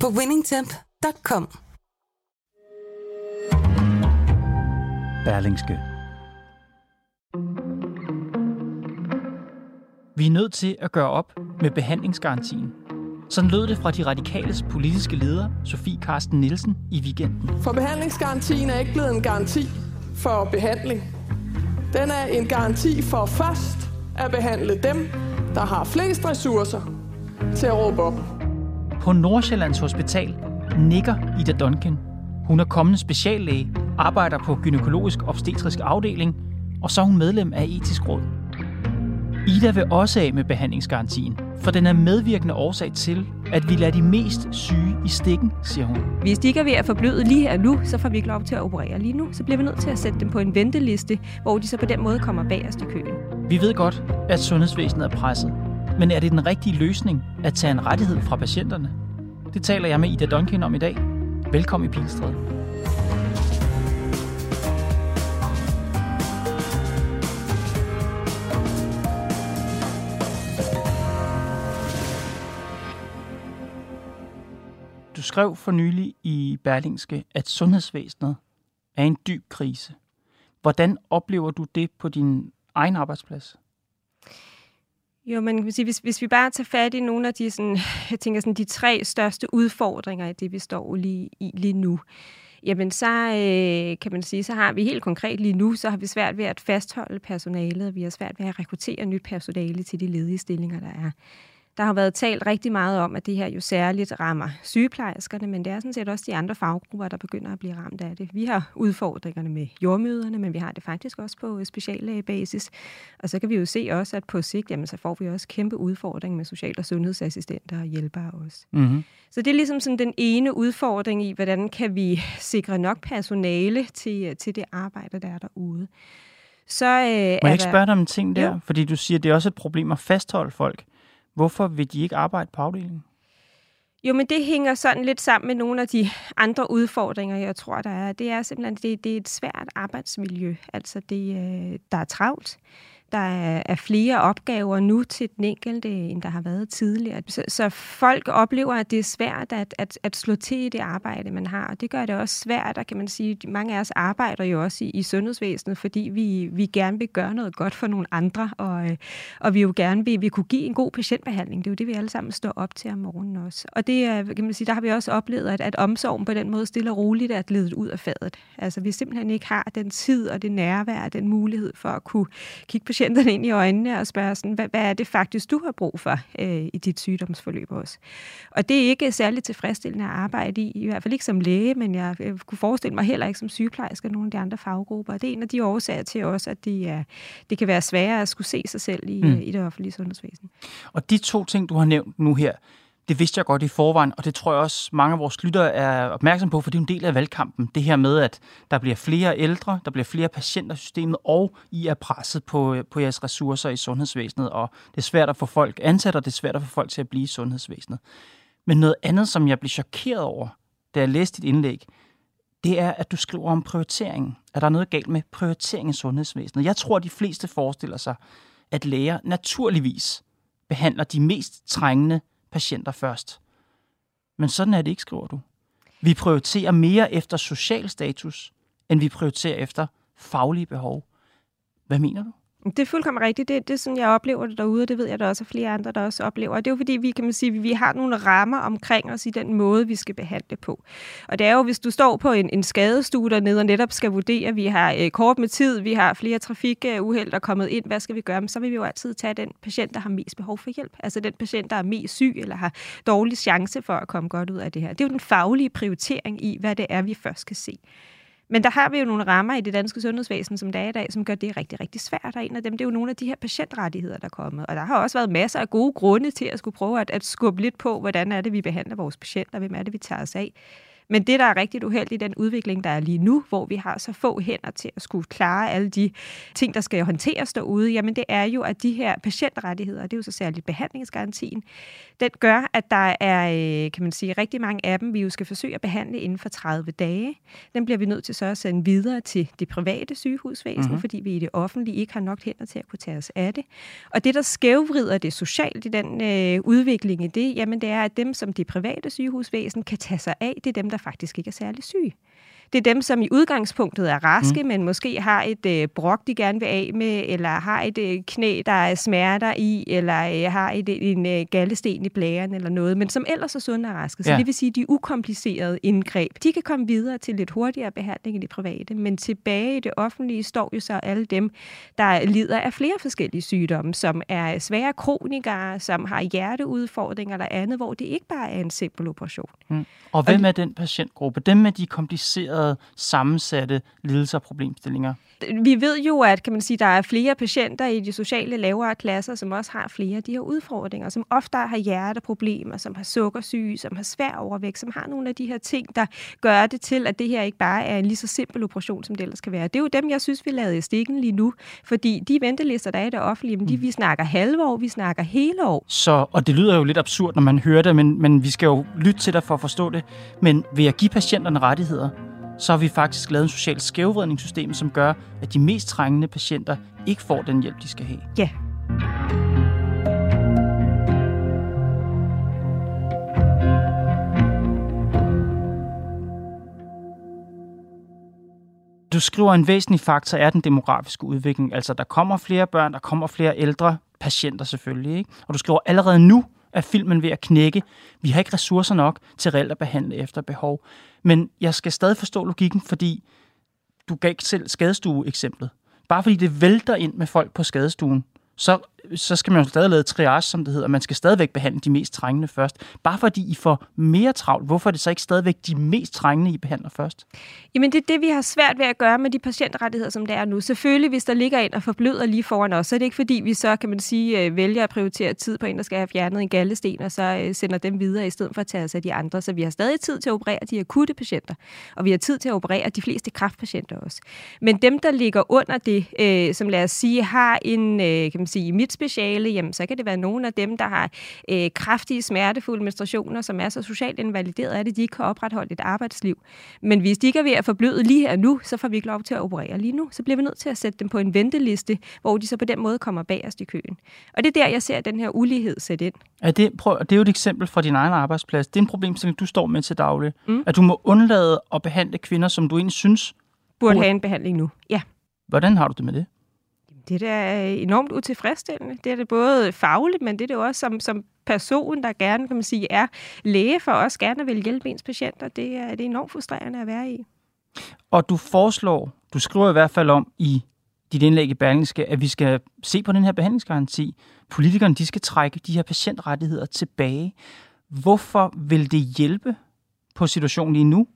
på winningtemp.com. Berlingske. Vi er nødt til at gøre op med behandlingsgarantien. Sådan lød det fra de radikales politiske leder, Sofie Karsten Nielsen, i weekenden. For behandlingsgarantien er ikke blevet en garanti for behandling. Den er en garanti for først at behandle dem, der har flest ressourcer til at råbe op. På Nordsjællands Hospital nikker Ida Duncan. Hun er kommende speciallæge, arbejder på gynækologisk obstetrisk afdeling, og så er hun medlem af etisk råd. Ida vil også af med behandlingsgarantien, for den er medvirkende årsag til, at vi lader de mest syge i stikken, siger hun. Hvis de ikke er ved at forbløde lige her nu, så får vi ikke lov til at operere lige nu. Så bliver vi nødt til at sætte dem på en venteliste, hvor de så på den måde kommer bagerst i køen. Vi ved godt, at sundhedsvæsenet er presset. Men er det den rigtige løsning at tage en rettighed fra patienterne? Det taler jeg med Ida Duncan om i dag. Velkommen i Pilstred. Du skrev for nylig i Berlingske, at sundhedsvæsenet er i en dyb krise. Hvordan oplever du det på din egen arbejdsplads? Jo, men kan sige, hvis, hvis vi bare tager fat i nogle af de, sådan, jeg tænker sådan, de tre største udfordringer i det, vi står lige, i lige nu, jamen så øh, kan man sige, så har vi helt konkret lige nu, så har vi svært ved at fastholde personalet, og vi har svært ved at rekruttere nyt personale til de ledige stillinger, der er. Der har været talt rigtig meget om, at det her jo særligt rammer sygeplejerskerne, men det er sådan set også de andre faggrupper, der begynder at blive ramt af det. Vi har udfordringerne med jordmøderne, men vi har det faktisk også på speciallægebasis. Og så kan vi jo se også, at på sigt, jamen, så får vi også kæmpe udfordringer med social- og sundhedsassistenter og hjælpere også. Mm-hmm. Så det er ligesom sådan den ene udfordring i, hvordan kan vi sikre nok personale til, til det arbejde, der er derude. Så, øh, Må jeg ikke spørge dig om en ting der? Jo. Fordi du siger, at det er også et problem at fastholde folk. Hvorfor vil de ikke arbejde på afdelingen? Jo, men det hænger sådan lidt sammen med nogle af de andre udfordringer, jeg tror, der er. Det er simpelthen, det, det er et svært arbejdsmiljø. Altså, det, øh, der er travlt. Der er flere opgaver nu til den enkelte, end der har været tidligere. Så, så folk oplever, at det er svært at, at, at slå til i det arbejde, man har. Og det gør det også svært, og kan man sige, mange af os arbejder jo også i, i sundhedsvæsenet, fordi vi, vi gerne vil gøre noget godt for nogle andre, og, øh, og vi jo gerne vil, vi kunne give en god patientbehandling. Det er jo det, vi alle sammen står op til om morgenen også. Og det kan man sige, der har vi også oplevet, at, at omsorgen på den måde stille og roligt er glædet ud af fadet. Altså vi simpelthen ikke har den tid og det nærvær og den mulighed for at kunne kigge på patienterne ind i øjnene og spørge, sådan, hvad, hvad er det faktisk, du har brug for øh, i dit sygdomsforløb også? Og det er ikke særlig tilfredsstillende at arbejde i, i hvert fald ikke som læge, men jeg, jeg kunne forestille mig heller ikke som sygeplejerske og nogle af de andre faggrupper. Og det er en af de årsager til også, at det, er, det kan være sværere at skulle se sig selv i, mm. i det offentlige sundhedsvæsen. Og de to ting, du har nævnt nu her, det vidste jeg godt i forvejen, og det tror jeg også mange af vores lyttere er opmærksom på, for det er en del af valgkampen. Det her med, at der bliver flere ældre, der bliver flere patienter i systemet, og I er presset på, på jeres ressourcer i sundhedsvæsenet, og det er svært at få folk ansat, og det er svært at få folk til at blive i sundhedsvæsenet. Men noget andet, som jeg blev chokeret over, da jeg læste dit indlæg, det er, at du skriver om prioritering. At der er noget galt med prioritering i sundhedsvæsenet. Jeg tror, at de fleste forestiller sig, at læger naturligvis behandler de mest trængende patienter først. Men sådan er det ikke, skriver du. Vi prioriterer mere efter social status, end vi prioriterer efter faglige behov. Hvad mener du? Det er fuldkommen rigtigt. Det, det er sådan, jeg oplever det derude, og det ved jeg, der også er flere andre, der også oplever. Og det er jo fordi, vi kan man sige, vi har nogle rammer omkring os i den måde, vi skal behandle på. Og det er jo, hvis du står på en, en skadestue dernede og netop skal vurdere, vi har øh, kort med tid, vi har flere trafikuheld, der er kommet ind, hvad skal vi gøre? Men så vil vi jo altid tage den patient, der har mest behov for hjælp. Altså den patient, der er mest syg eller har dårlig chance for at komme godt ud af det her. Det er jo den faglige prioritering i, hvad det er, vi først skal se. Men der har vi jo nogle rammer i det danske sundhedsvæsen, som der er i dag, som gør det rigtig, rigtig svært. Og en af dem, det er jo nogle af de her patientrettigheder, der er kommet. Og der har også været masser af gode grunde til at skulle prøve at, at skubbe lidt på, hvordan er det, vi behandler vores patienter, hvem er det, vi tager os af. Men det, der er rigtig uheldigt i den udvikling, der er lige nu, hvor vi har så få hænder til at skulle klare alle de ting, der skal håndteres derude, jamen det er jo, at de her patientrettigheder, det er jo så særligt behandlingsgarantien, den gør, at der er, øh, kan man sige, rigtig mange af dem, vi jo skal forsøge at behandle inden for 30 dage. Den bliver vi nødt til så at sende videre til det private sygehusvæsen, mm-hmm. fordi vi i det offentlige ikke har nok hænder til at kunne tage os af det. Og det, der skævvrider det socialt i den øh, udvikling i det, jamen det er, at dem, som det private sygehusvæsen kan tage sig af, det er dem, der faktisk ikke er særlig syg. Det er dem, som i udgangspunktet er raske, mm. men måske har et øh, brok, de gerne vil af med, eller har et øh, knæ, der er smerter i, eller øh, har et, en øh, gallesten i blæren eller noget, men som ellers er sunde og raske. Så ja. det vil sige, at de ukomplicerede indgreb, de kan komme videre til lidt hurtigere behandling i det private, men tilbage i det offentlige står jo så alle dem, der lider af flere forskellige sygdomme, som er svære kronikere, som har hjerteudfordringer eller andet, hvor det ikke bare er en simpel operation. Mm. Og hvem er den patientgruppe? Dem med de komplicerede, sammensatte lidelser og problemstillinger? Vi ved jo, at kan man sige, der er flere patienter i de sociale lavere klasser, som også har flere af de her udfordringer, som ofte har hjerteproblemer, som har sukkersyge, som har svær overvægt, som har nogle af de her ting, der gør det til, at det her ikke bare er en lige så simpel operation, som det ellers kan være. Det er jo dem, jeg synes, vi lavede i stikken lige nu, fordi de ventelister, der er i det offentlige, de, mm. vi snakker halve år, vi snakker hele år. Så, og det lyder jo lidt absurd, når man hører det, men, men vi skal jo lytte til dig for at forstå det. Men ved at give patienterne rettigheder, så har vi faktisk lavet en social skævvridningssystem, som gør, at de mest trængende patienter ikke får den hjælp, de skal have. Ja. Du skriver, en væsentlig faktor er den demografiske udvikling. Altså, der kommer flere børn, der kommer flere ældre patienter selvfølgelig. Ikke? Og du skriver, allerede nu er filmen ved at knække. Vi har ikke ressourcer nok til reelt at behandle efter behov. Men jeg skal stadig forstå logikken, fordi du gav selv skadestue-eksemplet. Bare fordi det vælter ind med folk på skadestuen, så, så skal man jo stadig lave triage, som det hedder. Man skal stadigvæk behandle de mest trængende først. Bare fordi I får mere travlt, hvorfor er det så ikke stadigvæk de mest trængende, I behandler først? Jamen det er det, vi har svært ved at gøre med de patientrettigheder, som det er nu. Selvfølgelig, hvis der ligger en og forbløder lige foran os, så er det ikke fordi, vi så, kan man sige, øh, vælger at prioritere tid på en, der skal have fjernet en gallesten, og så øh, sender dem videre, i stedet for at tage os af de andre. Så vi har stadig tid til at operere de akutte patienter, og vi har tid til at operere de fleste kraftpatienter også. Men dem, der ligger under det, øh, som lad os sige, har en, øh, kan man sige, i mit speciale, jamen, så kan det være nogle af dem, der har øh, kraftige, smertefulde menstruationer, som er så socialt invalideret at de ikke kan opretholde et arbejdsliv. Men hvis de ikke er ved at forbløde lige her nu, så får vi ikke lov til at operere lige nu. Så bliver vi nødt til at sætte dem på en venteliste, hvor de så på den måde kommer bagerst i køen. Og det er der, jeg ser den her ulighed sætte ind. Er det, prøv, det er jo et eksempel fra din egen arbejdsplads. Det er en problemstilling, du står med til daglig. Mm. At du må undlade at behandle kvinder, som du egentlig synes burde, burde have en behandling nu. Ja. Hvordan har du det med det? Det er enormt utilfredsstillende. Det er det både fagligt, men det er det også som, som person, der gerne kan man sige, er læge for os, gerne vil hjælpe ens patienter. Det er, det er enormt frustrerende at være i. Og du foreslår, du skriver i hvert fald om i dit indlæg i Berlingske, at vi skal se på den her behandlingsgaranti. Politikerne de skal trække de her patientrettigheder tilbage. Hvorfor vil det hjælpe på situationen lige nu,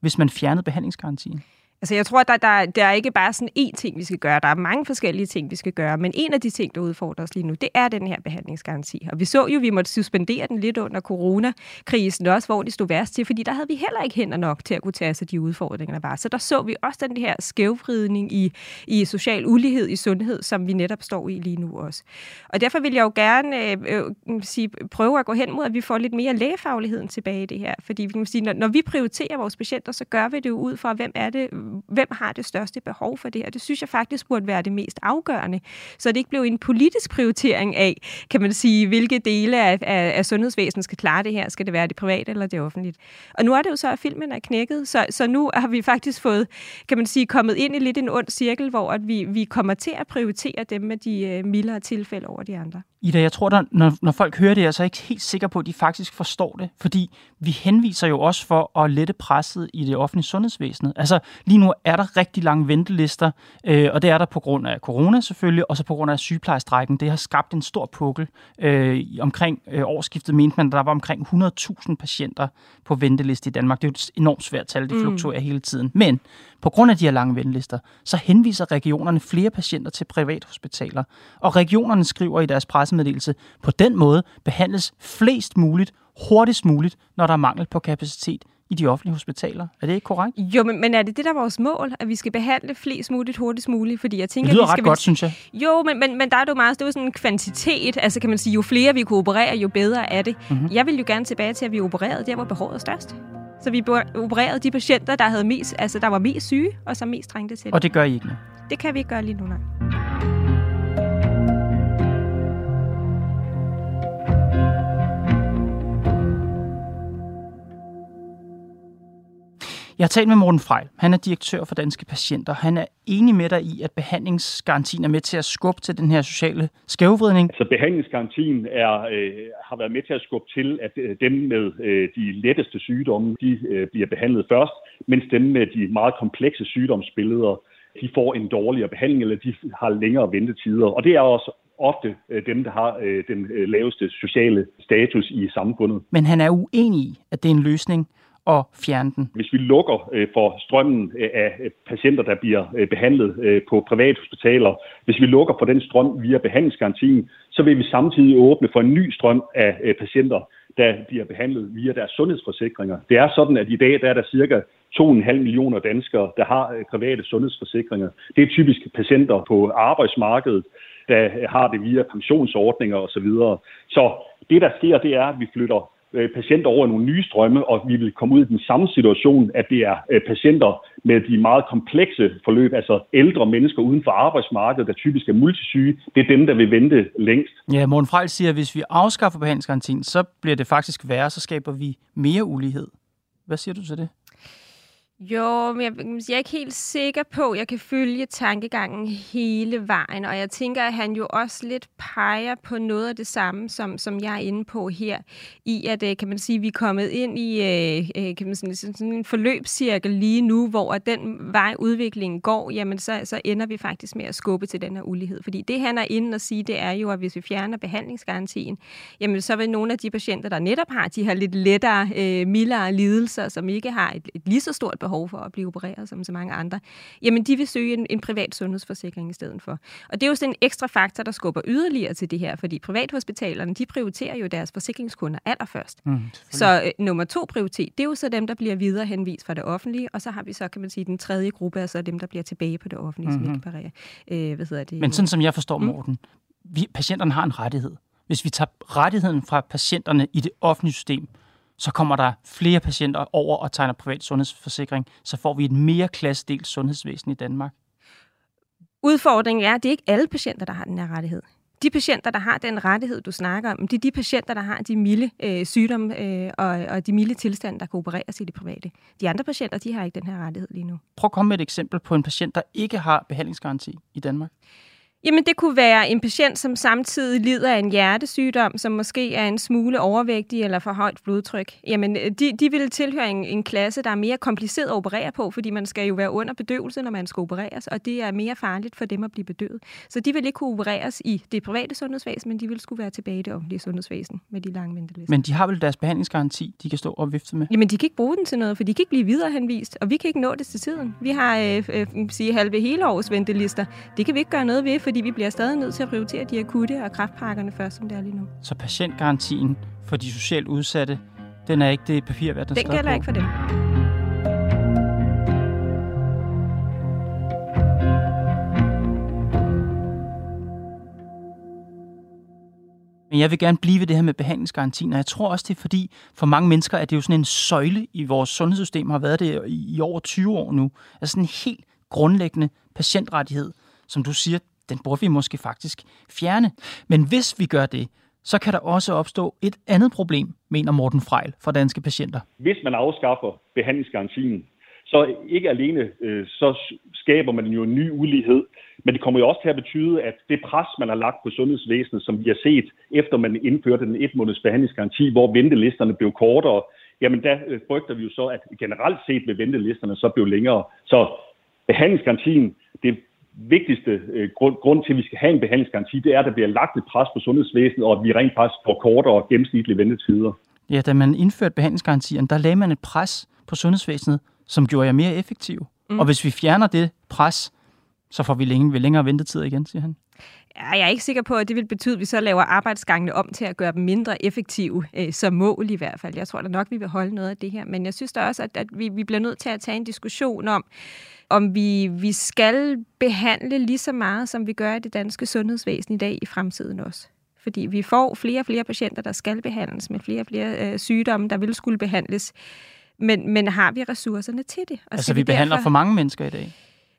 hvis man fjernede behandlingsgarantien? Altså, jeg tror, der, der, der er ikke bare sådan én ting, vi skal gøre. Der er mange forskellige ting, vi skal gøre. Men en af de ting, der udfordrer os lige nu, det er den her behandlingsgaranti. Og vi så jo, at vi måtte suspendere den lidt under coronakrisen også, hvor det stod værst til, fordi der havde vi heller ikke hænder nok til at kunne tage os af de udfordringer, der var. Så der så vi også den her skævvridning i, i social ulighed i sundhed, som vi netop står i lige nu også. Og derfor vil jeg jo gerne øh, øh, sige, prøve at gå hen mod, at vi får lidt mere lægefagligheden tilbage i det her. Fordi vi kan sige, når, når vi prioriterer vores patienter, så gør vi det jo ud fra, hvem er det, hvem har det største behov for det her? Det synes jeg faktisk burde være det mest afgørende, så det ikke blev en politisk prioritering af, kan man sige, hvilke dele af, af, af sundhedsvæsenet skal klare det her. Skal det være det private eller det offentlige? Og nu er det jo så, at filmen er knækket, så, så nu har vi faktisk fået, kan man sige, kommet ind i lidt en ond cirkel, hvor at vi, vi kommer til at prioritere dem med de uh, mildere tilfælde over de andre. Ida, jeg tror, der, når, når folk hører det så er jeg ikke helt sikker på, at de faktisk forstår det. Fordi vi henviser jo også for at lette presset i det offentlige sundhedsvæsen. Altså lige nu er der rigtig lange ventelister, øh, og det er der på grund af corona selvfølgelig, og så på grund af sygeplejestrækken. Det har skabt en stor pukkel. Øh, omkring øh, årsskiftet mente man, at der var omkring 100.000 patienter på venteliste i Danmark. Det er jo et enormt svært tal, det fluktuerer mm. hele tiden. Men på grund af de her lange ventelister, så henviser regionerne flere patienter til privathospitaler. Og regionerne skriver i deres pressemeddelelse, på den måde behandles flest muligt, hurtigst muligt, når der er mangel på kapacitet i de offentlige hospitaler. Er det ikke korrekt? Jo, men, men er det det, der er vores mål? At vi skal behandle flest muligt hurtigst muligt? Fordi jeg tænker, det lyder at vi skal ret godt, synes jeg. Jo, men, men, men der er jo meget, det er jo sådan en kvantitet. Altså kan man sige, jo flere vi kunne operere, jo bedre er det. Mm-hmm. Jeg vil jo gerne tilbage til, at vi opererede der, hvor behovet er størst. Så vi opererede de patienter, der, havde mest, altså, der var mest syge, og som mest trængte til det. Og det gør I ikke nu? Det kan vi ikke gøre lige nu, nej. Jeg har talt med Morten Frejl. Han er direktør for Danske Patienter. Han er enig med dig i, at behandlingsgarantien er med til at skubbe til den her sociale skævvridning. Altså behandlingsgarantien er, øh, har været med til at skubbe til, at øh, dem med øh, de letteste sygdomme, de øh, bliver behandlet først, mens dem med de meget komplekse sygdomsbilleder, de får en dårligere behandling, eller de har længere ventetider. Og det er også ofte øh, dem, der har øh, den laveste sociale status i samfundet. Men han er uenig i, at det er en løsning at fjerne den? Hvis vi lukker øh, for strømmen øh, af øh, patienter, der bliver behandlet på private hospitaler, hvis vi lukker for den strøm via behandlingsgarantien, så vil vi samtidig åbne for en ny strøm af patienter, der bliver behandlet via deres sundhedsforsikringer. Det er sådan, at i dag der er der cirka 2,5 millioner danskere, der har private sundhedsforsikringer. Det er typisk patienter på arbejdsmarkedet, der har det via pensionsordninger osv. Så det, der sker, det er, at vi flytter Øh, patienter over nogle nye strømme, og vi vil komme ud i den samme situation, at det er øh, patienter med de meget komplekse forløb, altså ældre mennesker uden for arbejdsmarkedet, der typisk er multisyge, det er dem, der vil vente længst. Ja, Morten Frejl siger, at hvis vi afskaffer behandlingsgarantien, så bliver det faktisk værre, så skaber vi mere ulighed. Hvad siger du til det? Jo, men jeg, jeg er ikke helt sikker på, at jeg kan følge tankegangen hele vejen, og jeg tænker, at han jo også lidt peger på noget af det samme, som, som jeg er inde på her, i at, øh, kan man sige, vi er kommet ind i øh, øh, kan man sige, sådan en forløbscirkel lige nu, hvor at den vej udviklingen går, jamen så, så ender vi faktisk med at skubbe til den her ulighed. Fordi det, han er inde og sige, det er jo, at hvis vi fjerner behandlingsgarantien, jamen så vil nogle af de patienter, der netop har de her lidt lettere, mildere lidelser, som ikke har et, et lige så stort behov behov for at blive opereret, som så mange andre, jamen de vil søge en, en privat sundhedsforsikring i stedet for. Og det er jo sådan en ekstra faktor, der skubber yderligere til det her, fordi privathospitalerne, de prioriterer jo deres forsikringskunder allerførst. Mm, så øh, nummer to prioritet, det er jo så dem, der bliver videre henvist fra det offentlige, og så har vi så, kan man sige, den tredje gruppe, altså dem, der bliver tilbage på det offentlige, mm-hmm. som ikke parerer. Øh, hvad hedder det? Men sådan som jeg forstår, mm. Morten, vi, patienterne har en rettighed. Hvis vi tager rettigheden fra patienterne i det offentlige system, så kommer der flere patienter over og tegner privat sundhedsforsikring, så får vi et mere klassedelt sundhedsvæsen i Danmark. Udfordringen er, at det er ikke alle patienter, der har den her rettighed. De patienter, der har den rettighed, du snakker om, det er de patienter, der har de milde øh, sygdomme øh, og, og de milde tilstande, der kan opereres i det private. De andre patienter, de har ikke den her rettighed lige nu. Prøv at komme med et eksempel på en patient, der ikke har behandlingsgaranti i Danmark. Jamen, det kunne være en patient, som samtidig lider af en hjertesygdom, som måske er en smule overvægtig eller for højt blodtryk. Jamen, de, de vil tilhøre en, en klasse, der er mere kompliceret at operere på, fordi man skal jo være under bedøvelse, når man skal opereres, og det er mere farligt for dem at blive bedøvet. Så de vil ikke kunne opereres i det private sundhedsvæsen, men de vil skulle være tilbage i det offentlige sundhedsvæsen med de lange ventelister. Men de har vel deres behandlingsgaranti, de kan stå og vifte med? Jamen, de kan ikke bruge den til noget, for de kan ikke blive viderehenvist, og vi kan ikke nå det til tiden. Vi har øh, øh, sige, halve hele års ventelister. Det kan vi ikke gøre noget ved, fordi vi bliver stadig nødt til at prioritere de akutte og kraftpakkerne først, som det er lige nu. Så patientgarantien for de socialt udsatte, den er ikke det papir, hvad den, den gælder på. ikke for dem. Men jeg vil gerne blive ved det her med behandlingsgarantien, og jeg tror også, det er fordi, for mange mennesker er det jo sådan en søjle i vores sundhedssystem, har været det i, i over 20 år nu. Altså sådan en helt grundlæggende patientrettighed, som du siger, den burde vi måske faktisk fjerne. Men hvis vi gør det, så kan der også opstå et andet problem, mener Morten Frejl fra Danske Patienter. Hvis man afskaffer behandlingsgarantien, så ikke alene øh, så skaber man jo en ny ulighed, men det kommer jo også til at betyde, at det pres, man har lagt på sundhedsvæsenet, som vi har set, efter man indførte den et måneds behandlingsgaranti, hvor ventelisterne blev kortere, jamen der øh, frygter vi jo så, at generelt set vil ventelisterne så blive længere. Så behandlingsgarantien, det vigtigste øh, grund, grund til, at vi skal have en behandlingsgaranti, det er, at der bliver lagt et pres på sundhedsvæsenet, og at vi rent faktisk får kortere gennemsnitlige ventetider. Ja, da man indførte behandlingsgarantien, der lagde man et pres på sundhedsvæsenet, som gjorde jer mere effektiv. Mm. Og hvis vi fjerner det pres, så får vi længe, længere ventetid igen, siger han. Ja, jeg er ikke sikker på, at det vil betyde, at vi så laver arbejdsgangene om til at gøre dem mindre effektive, øh, som mål i hvert fald. Jeg tror da nok, vi vil holde noget af det her. Men jeg synes da også, at, at vi, vi bliver nødt til at tage en diskussion om, om vi, vi skal behandle lige så meget, som vi gør i det danske sundhedsvæsen i dag i fremtiden også. Fordi vi får flere og flere patienter, der skal behandles med flere og flere øh, sygdomme, der vil skulle behandles. Men, men har vi ressourcerne til det? Og altså, vi, vi behandler derfor... for mange mennesker i dag?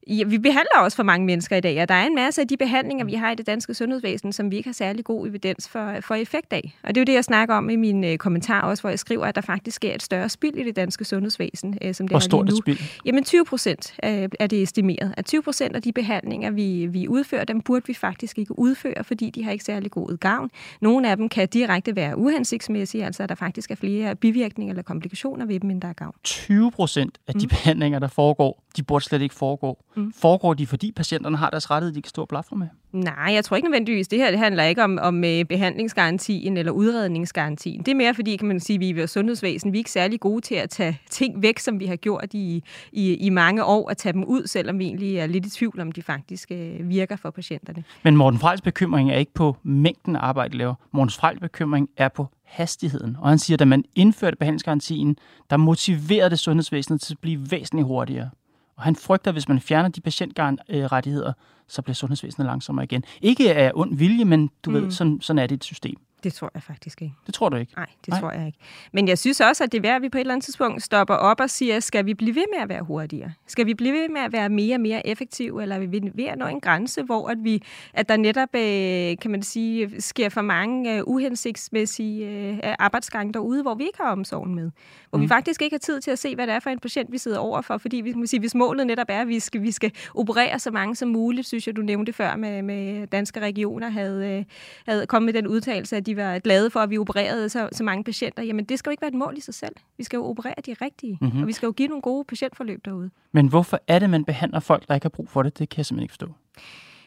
Ja, vi behandler også for mange mennesker i dag, og der er en masse af de behandlinger, vi har i det danske sundhedsvæsen, som vi ikke har særlig god evidens for, for effekt af. Og det er jo det, jeg snakker om i min øh, kommentar også, hvor jeg skriver, at der faktisk sker et større spild i det danske sundhedsvæsen, øh, som det Hvor er stort lige nu. spild? Jamen 20 procent øh, er det estimeret. At 20 procent af de behandlinger, vi, vi udfører, dem burde vi faktisk ikke udføre, fordi de har ikke særlig god gavn. Nogle af dem kan direkte være uhensigtsmæssige, altså at der faktisk er flere bivirkninger eller komplikationer ved dem, end der er gavn. 20 procent af de mm. behandlinger, der foregår, de burde slet ikke foregå. Mm. Foregår de, fordi patienterne har deres rettighed, de kan stå og blafre med? Nej, jeg tror ikke nødvendigvis. Det her det handler ikke om, om uh, behandlingsgarantien eller udredningsgarantien. Det er mere fordi, kan man sige, vi er sundhedsvæsen. Vi er ikke særlig gode til at tage ting væk, som vi har gjort i, i, i mange år, at tage dem ud, selvom vi egentlig er lidt i tvivl om, de faktisk uh, virker for patienterne. Men Morten Frejls bekymring er ikke på mængden af arbejde, laver. Morten Frejls bekymring er på hastigheden. Og han siger, at da man indførte behandlingsgarantien, der motiverede det sundhedsvæsenet til at blive væsentligt hurtigere. Og han frygter, at hvis man fjerner de patientrettigheder, så bliver sundhedsvæsenet langsommere igen. Ikke af ond vilje, men du mm. ved, sådan, sådan er det et system. Det tror jeg faktisk ikke. Det tror du ikke? Nej, det Nej. tror jeg ikke. Men jeg synes også, at det er værd, at vi på et eller andet tidspunkt stopper op og siger, skal vi blive ved med at være hurtigere? Skal vi blive ved med at være mere og mere effektive, eller er vi ved at nå en grænse, hvor at, vi, at der netop, øh, kan man sige, sker for mange uh, uhensigtsmæssige uh, arbejdsgange derude, hvor vi ikke har omsorgen med? Hvor mm. vi faktisk ikke har tid til at se, hvad det er for en patient, vi sidder overfor, fordi vi må sige, hvis målet netop er, at vi skal, vi skal operere så mange som muligt, synes jeg, du nævnte før med, med danske regioner, havde, havde kommet med den udtalelse, at de var glade for, at vi opererede så, så mange patienter. Jamen, det skal jo ikke være et mål i sig selv. Vi skal jo operere de rigtige, mm-hmm. og vi skal jo give nogle gode patientforløb derude. Men hvorfor er det, man behandler folk, der ikke har brug for det? Det kan jeg simpelthen ikke forstå.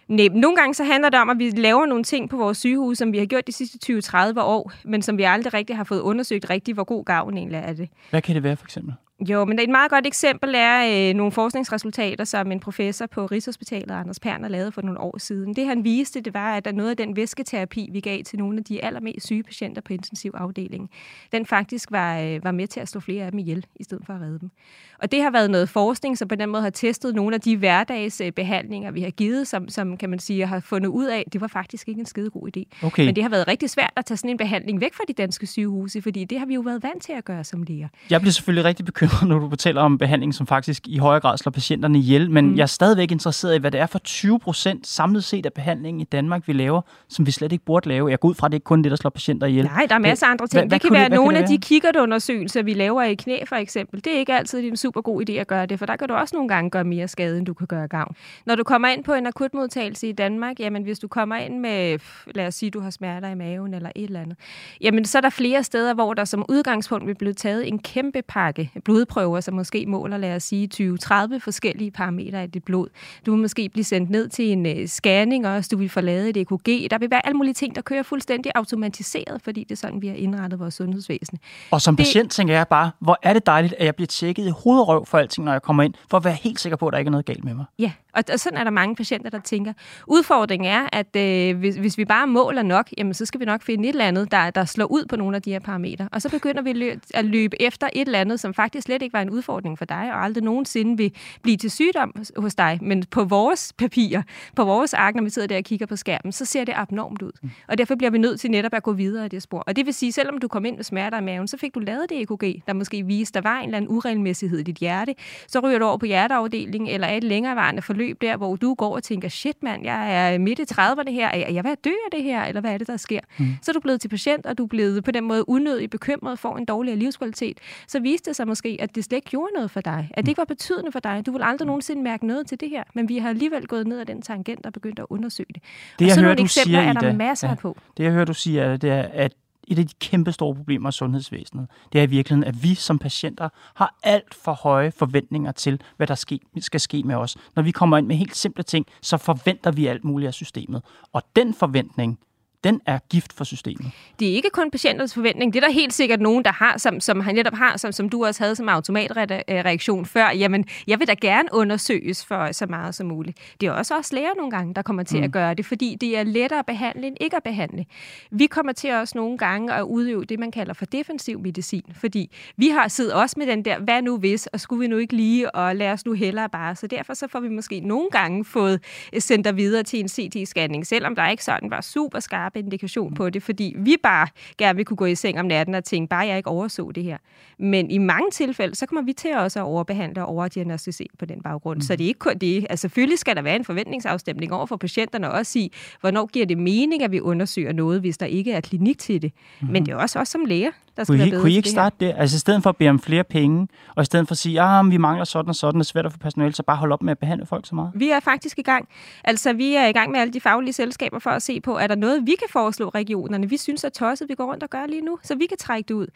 Nej, nogle gange så handler det om, at vi laver nogle ting på vores sygehus, som vi har gjort de sidste 20-30 år, men som vi aldrig rigtig har fået undersøgt rigtigt, hvor god gavn egentlig er det. Hvad kan det være for eksempel? Jo, men et meget godt eksempel er øh, nogle forskningsresultater, som en professor på Rigshospitalet, Anders Perner, lavede for nogle år siden. Det han viste, det var, at noget af den væsketerapi, vi gav til nogle af de allermest syge patienter på intensiv afdeling, den faktisk var, øh, var med til at slå flere af dem ihjel, i stedet for at redde dem. Og det har været noget forskning, som på den måde har testet nogle af de hverdagsbehandlinger, vi har givet, som, som kan man sige, har fundet ud af, det var faktisk ikke en skide god idé. Okay. Men det har været rigtig svært at tage sådan en behandling væk fra de danske sygehuse, fordi det har vi jo været vant til at gøre som læger. Jeg bliver selvfølgelig rigtig bekymret, når du fortæller om behandling, som faktisk i højere grad slår patienterne ihjel, men mm. jeg er stadigvæk interesseret i, hvad det er for 20 procent samlet set af behandlingen i Danmark, vi laver, som vi slet ikke burde lave. Jeg går ud fra, at det ikke kun det, der slår patienter ihjel. Nej, der er masser af andre ting. Hvad, det kan være nogle af de kikkertundersøgelser, vi laver i knæ for eksempel. Det er ikke altid en super god idé at gøre det, for der kan du også nogle gange gøre mere skade, end du kan gøre gavn. Når du kommer ind på en akutmodtagelse i Danmark, jamen hvis du kommer ind med, lad os sige, du har smerter i maven eller et eller andet, jamen så er der flere steder, hvor der som udgangspunkt vil blive taget en kæmpe pakke blodprøver, som måske måler, lad os sige, 20-30 forskellige parametre i dit blod. Du vil måske blive sendt ned til en uh, scanning også, du vil få lavet et EKG. Der vil være alle mulige ting, der kører fuldstændig automatiseret, fordi det er sådan, vi har indrettet vores sundhedsvæsen. Og som det... patient tænker jeg bare, hvor er det dejligt, at jeg bliver tjekket i hovedrøv for alting, når jeg kommer ind, for at være helt sikker på, at der ikke er noget galt med mig. Ja, og, og sådan er der mange patienter, der tænker. Udfordringen er, at øh, hvis, hvis vi bare måler nok, jamen, så skal vi nok finde et eller andet, der, der slår ud på nogle af de her parametre. Og så begynder vi løb, at løbe efter et eller andet, som faktisk slet ikke var en udfordring for dig, og aldrig nogensinde vil blive til sygdom hos dig. Men på vores papirer, på vores ark, når vi sidder der og kigger på skærmen, så ser det abnormt ud. Mm. Og derfor bliver vi nødt til netop at gå videre i det spor. Og det vil sige, selvom du kom ind med smerter i maven, så fik du lavet det EKG, der måske viste, der var en eller anden uregelmæssighed i dit hjerte. Så ryger du over på hjerteafdelingen, eller et længerevarende forløb der, hvor du går og tænker, shit mand, jeg er midt i 30'erne her, er jeg ved at dø af det her, eller hvad er det, der sker? Mm. Så er du blevet til patient, og du er blevet på den måde unødigt bekymret, for en dårligere livskvalitet. Så viste det sig måske, at det slet ikke gjorde noget for dig. At det ikke var betydende for dig. Du vil aldrig nogensinde mærke noget til det her. Men vi har alligevel gået ned ad den tangent og begyndt at undersøge det. Det, og jeg sådan hører, du siger, er der Ida, masser ja. på. Det jeg hører, du siger, er, det er, at et af de kæmpe store problemer i sundhedsvæsenet, det er i virkeligheden, at vi som patienter har alt for høje forventninger til, hvad der ske, skal ske med os. Når vi kommer ind med helt simple ting, så forventer vi alt muligt af systemet. Og den forventning, den er gift for systemet. Det er ikke kun patienters forventning. Det er der helt sikkert nogen, der har, som, som han netop har, som, som du også havde som automatreaktion før. Jamen, jeg vil da gerne undersøges for så meget som muligt. Det er også også læger nogle gange, der kommer til mm. at gøre det, fordi det er lettere at behandle end ikke at behandle. Vi kommer til også nogle gange at udøve det, man kalder for defensiv medicin, fordi vi har siddet også med den der, hvad nu hvis, og skulle vi nu ikke lige, og lad os nu hellere bare. Så derfor så får vi måske nogle gange fået sendt dig videre til en CT-scanning, selvom der ikke sådan var super skarp indikation på det, fordi vi bare gerne vil kunne gå i seng om natten og tænke, bare jeg ikke overså det her. Men i mange tilfælde, så kommer vi til også at overbehandle og overdiagnostisere på den baggrund. Mm. Så det er ikke kun det. Altså selvfølgelig skal der være en forventningsafstemning over for patienterne, og også sige, hvornår giver det mening, at vi undersøger noget, hvis der ikke er klinik til det. Mm. Men det er også os som læger, der skal Kunne være I, bedre kunne I ikke det starte det? Altså i stedet for at bede om flere penge, og i stedet for at sige, at vi mangler sådan og sådan, er svært at få personale, så bare hold op med at behandle folk så meget. Vi er faktisk i gang. Altså, vi er i gang med alle de faglige selskaber for at se på, er der noget, vi kan foreslå regionerne, vi synes er tosset, vi går rundt og gør lige nu, så vi kan trække det ud.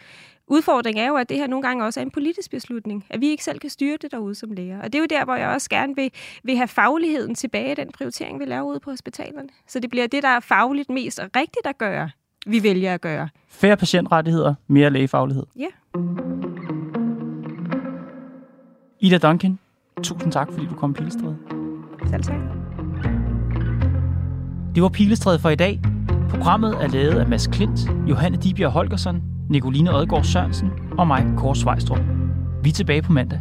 Udfordringen er jo, at det her nogle gange også er en politisk beslutning, at vi ikke selv kan styre det derude som læger. Og det er jo der, hvor jeg også gerne vil, vil have fagligheden tilbage i den prioritering, vi laver ude på hospitalerne. Så det bliver det, der er fagligt mest rigtigt at gøre, vi vælger at gøre. Færre patientrettigheder, mere lægefaglighed. Ja. Ida Duncan, tusind tak, fordi du kom i Pilestræde. Selv tak. Det var Pilestræde for i dag. Programmet er lavet af Mads Klint, Johanne Dibjerg Holgersen, Nicoline Odgaard Sørensen og mig, Kåre Svejstrup. Vi er tilbage på mandag.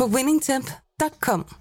på winningtemp.com.